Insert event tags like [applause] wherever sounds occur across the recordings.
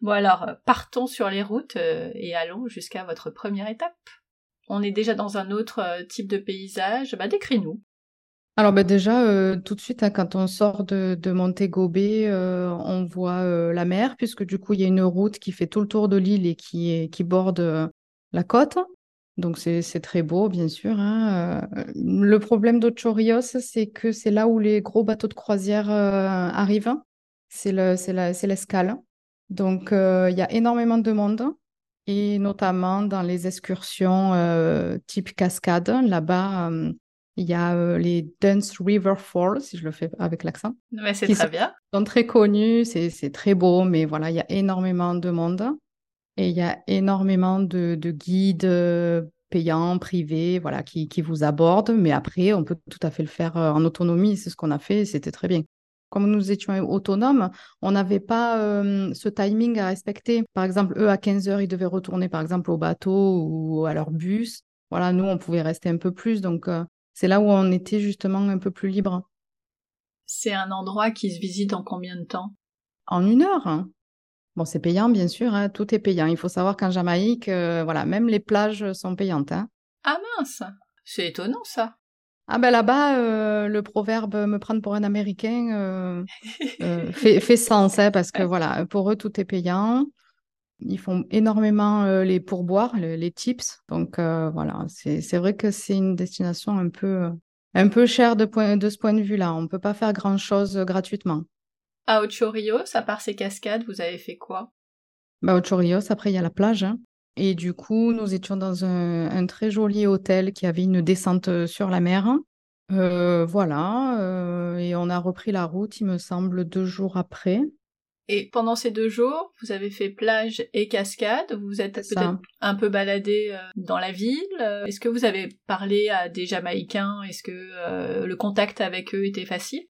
Bon alors, euh, partons sur les routes euh, et allons jusqu'à votre première étape. On est déjà dans un autre euh, type de paysage. Bah, décris-nous. Alors bah, déjà, tout de suite, hein, quand on sort de, de Montego Bay, on voit la mer, puisque du coup, il y a une route qui fait tout le tour de l'île et qui, qui borde la côte. Donc c'est très beau, bien sûr. hein. le problème d'Ocho c'est que c'est là où les gros bateaux de croisière arrivent. C'est le, Donc, euh, il y a énormément de monde, et notamment dans les excursions euh, type cascade. Là-bas, euh, il y a les Dance River Falls, si je le fais avec l'accent, Mais c'est très sont, bien. sont très connus. C'est, c'est très beau, mais voilà, il y a énormément de monde. Et il y a énormément de, de guides payants, privés, voilà, qui, qui vous abordent. Mais après, on peut tout à fait le faire en autonomie. C'est ce qu'on a fait, c'était très bien comme nous étions autonomes, on n'avait pas euh, ce timing à respecter. Par exemple, eux, à 15 heures, ils devaient retourner, par exemple, au bateau ou à leur bus. Voilà, nous, on pouvait rester un peu plus. Donc, euh, c'est là où on était justement un peu plus libre. C'est un endroit qui se visite en combien de temps? En une heure. Hein. Bon, c'est payant, bien sûr. Hein, tout est payant. Il faut savoir qu'en Jamaïque, euh, voilà, même les plages sont payantes. Hein. Ah mince C'est étonnant, ça. Ah ben là-bas, euh, le proverbe me prendre pour un Américain euh, euh, fait, [laughs] fait, sens, hein, parce que voilà, pour eux, tout est payant. Ils font énormément les pourboires, les, les tips. Donc voilà, c'est vrai que c'est une destination un peu, un peu chère de, point, de ce point de vue-là. On ne peut pas faire grand-chose gratuitement. À Ocho Rios, à part ces cascades, vous avez fait quoi? Bah, Ocho Rios, après, il y a la plage. Hein. Et du coup, nous étions dans un, un, très joli hôtel qui avait une descente sur la mer. Euh, voilà, euh, et on a repris la route, il me semble, deux jours après. Et pendant ces deux jours, vous avez fait plage et cascade, vous vous êtes peut-être un peu baladé euh, dans la ville. Est-ce que vous avez parlé à des Jamaïcains? Est-ce que le contact avec eux était facile?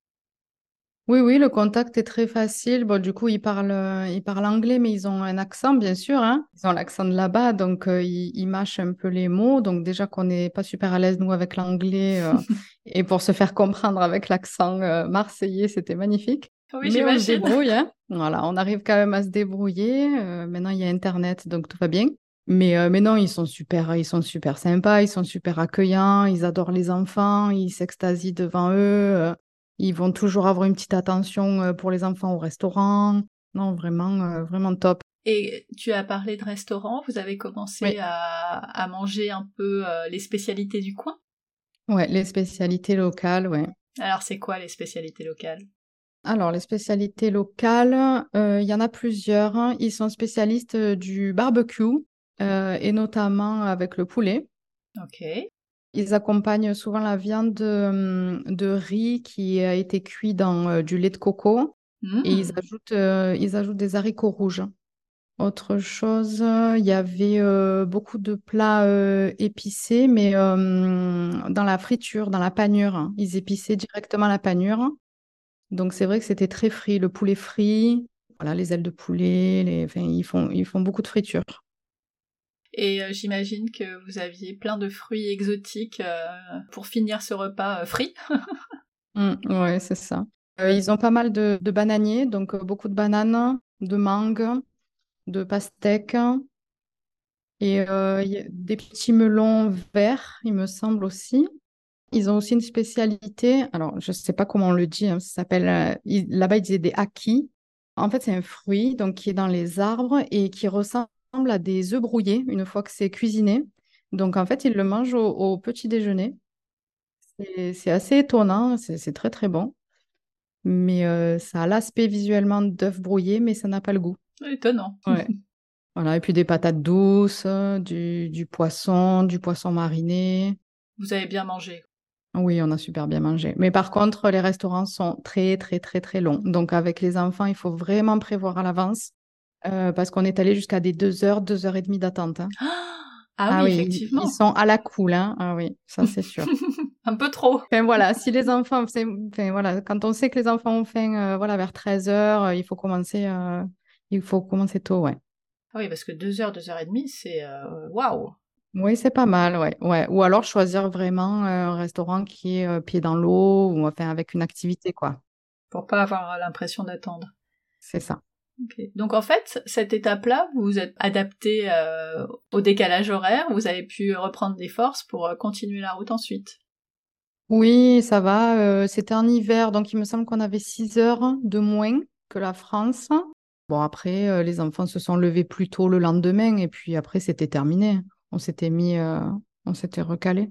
Oui, oui, le contact est très facile. Bon, du coup, ils parlent, ils parlent anglais, mais ils ont un accent, bien sûr. Hein. Ils ont l'accent de là-bas, donc euh, ils, ils, mâchent un peu les mots. Donc déjà qu'on n'est pas super à l'aise, nous, avec l'anglais. Euh, [laughs] et pour se faire comprendre avec l'accent euh, marseillais, c'était magnifique. Oui, mais on se débrouille. Hein. [laughs] Voilà, on arrive quand même à se débrouiller. maintenant, il y a Internet, donc tout va bien. Mais, mais non, ils sont super, ils sont super sympas, ils sont super accueillants, ils adorent les enfants, ils s'extasient devant eux. Ils vont toujours avoir une petite attention pour les enfants au restaurant. Non, vraiment, vraiment top. Et tu as parlé de restaurant, vous avez commencé oui. à, à, manger un peu euh, les spécialités du coin? Ouais, les spécialités locales, ouais. Alors, c'est quoi les spécialités locales? Alors, les spécialités locales, il euh, y en a plusieurs. Ils sont spécialistes du barbecue, euh, et notamment avec le poulet. Ok. Ils accompagnent souvent la viande de, de, riz qui a été cuit dans euh, du lait de coco mmh. et ils ajoutent, euh, ils ajoutent des haricots rouges. Autre chose, il y avait euh, beaucoup de plats euh, épicés, mais euh, dans la friture, dans la panure. Ils épiçaient directement la panure. Donc c'est vrai que c'était très frit, le poulet frit, voilà, les ailes de poulet, les... Enfin, ils, font, ils font beaucoup de friture. Et euh, j'imagine que vous aviez plein de fruits exotiques euh, pour finir ce repas euh, frit. [laughs] mmh, oui, c'est ça. ils ont pas mal de, bananiers, donc beaucoup de bananes, de mangues, de pastèques et des petits melons verts, il me semble aussi. Ils ont aussi une spécialité, alors je ne sais pas comment on le dit, hein, ça s'appelle, là-bas ils disaient des akis. En fait, c'est un fruit donc, qui est dans les arbres et qui ressemble à des œufs brouillés une fois que c'est cuisiné. Donc, en fait, ils le mangent au, au petit déjeuner. C'est assez étonnant, c'est très très bon. Mais euh, ça a l'aspect visuellement d'œuf brouillé, mais ça n'a pas le goût. Étonnant. Ouais. voilà, et puis des patates douces, du, du poisson, du poisson mariné. Vous avez bien mangé Oui, on a super bien mangé. Mais par contre, les restaurants sont très, très, très, très longs. Donc, avec les enfants, il faut vraiment prévoir à l'avance. Euh, parce qu'on est allé jusqu'à des 2 heures, 2 heures et demie d'attente. Hein. Ah, oui, effectivement. Ils, sont à la cool, hein. Ah oui, ça c'est sûr. [laughs] Un peu trop. Enfin voilà, si les enfants, enfin, voilà, quand on sait que les enfants ont faim, euh, voilà, vers 13 heures, euh, il faut commencer, euh, il faut commencer tôt, ouais. Ah oui, parce que 2 heures, 2 heures et demie, c'est waouh. Oui, c'est pas mal, ouais, ouais. Ou alors choisir vraiment un restaurant qui est pied dans l'eau ou enfin avec une activité, quoi. Pour pas avoir l'impression d'attendre. C'est ça. Donc en fait, cette étape-là, vous vous êtes adapté euh, au décalage horaire, vous avez pu reprendre des forces pour euh, continuer la route ensuite. Oui, ça va. Euh, c'était en hiver, donc il me semble qu'on avait 6 heures de moins que la France. Bon, après, les enfants se sont levés plus tôt le lendemain et puis après, c'était terminé. On s'était mis, on s'était recalé.